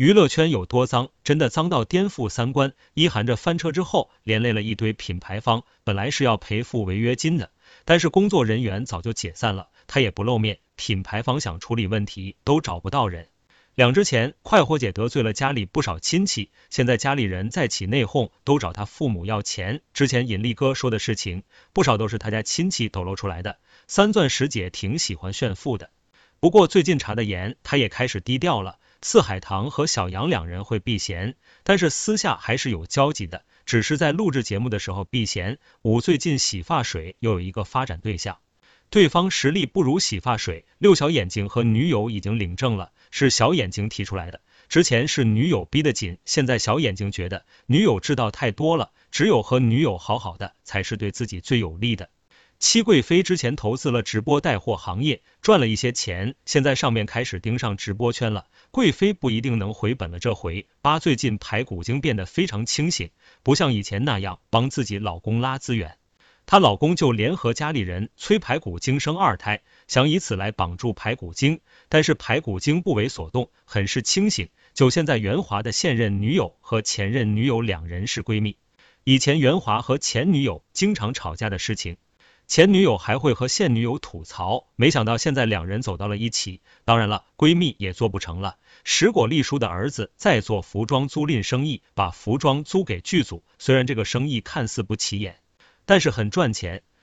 娱乐圈有多脏，真的脏到颠覆三观。一含着翻车之后，连累了一堆品牌方，本来是要赔付违约金的，但是工作人员早就解散了，他也不露面，品牌方想处理问题都找不到人。两之前，快活姐得罪了家里不少亲戚，现在家里人再起内讧，都找他父母要钱。之前引力哥说的事情，不少都是他家亲戚抖露出来的。三钻石姐挺喜欢炫富的，不过最近查的严，她也开始低调了。四海棠和小杨两人会避嫌，但是私下还是有交集的，只是在录制节目的时候避嫌。五最近洗发水又有一个发展对象，对方实力不如洗发水。六小眼睛和女友已经领证了，是小眼睛提出来的。之前是女友逼得紧，现在小眼睛觉得女友知道太多了，只有和女友好好的才是对自己最有利的。戚贵妃之前投资了直播带货行业，赚了一些钱，现在上面开始盯上直播圈了。贵妃不一定能回本了，这回八最近排骨精变得非常清醒，不像以前那样帮自己老公拉资源，她老公就联合家里人催排骨精生二胎，想以此来绑住排骨精，但是排骨精不为所动，很是清醒。就现在袁华的现任女友和前任女友两人是闺蜜，以前袁华和前女友经常吵架的事情。前女友还会和现女友吐槽，没想到现在两人走到了一起。当然了，闺蜜也做不成了。石果丽叔的儿子在做服装租赁生意，把服装租给剧组。虽然这个生意看似不起眼，但是很赚钱。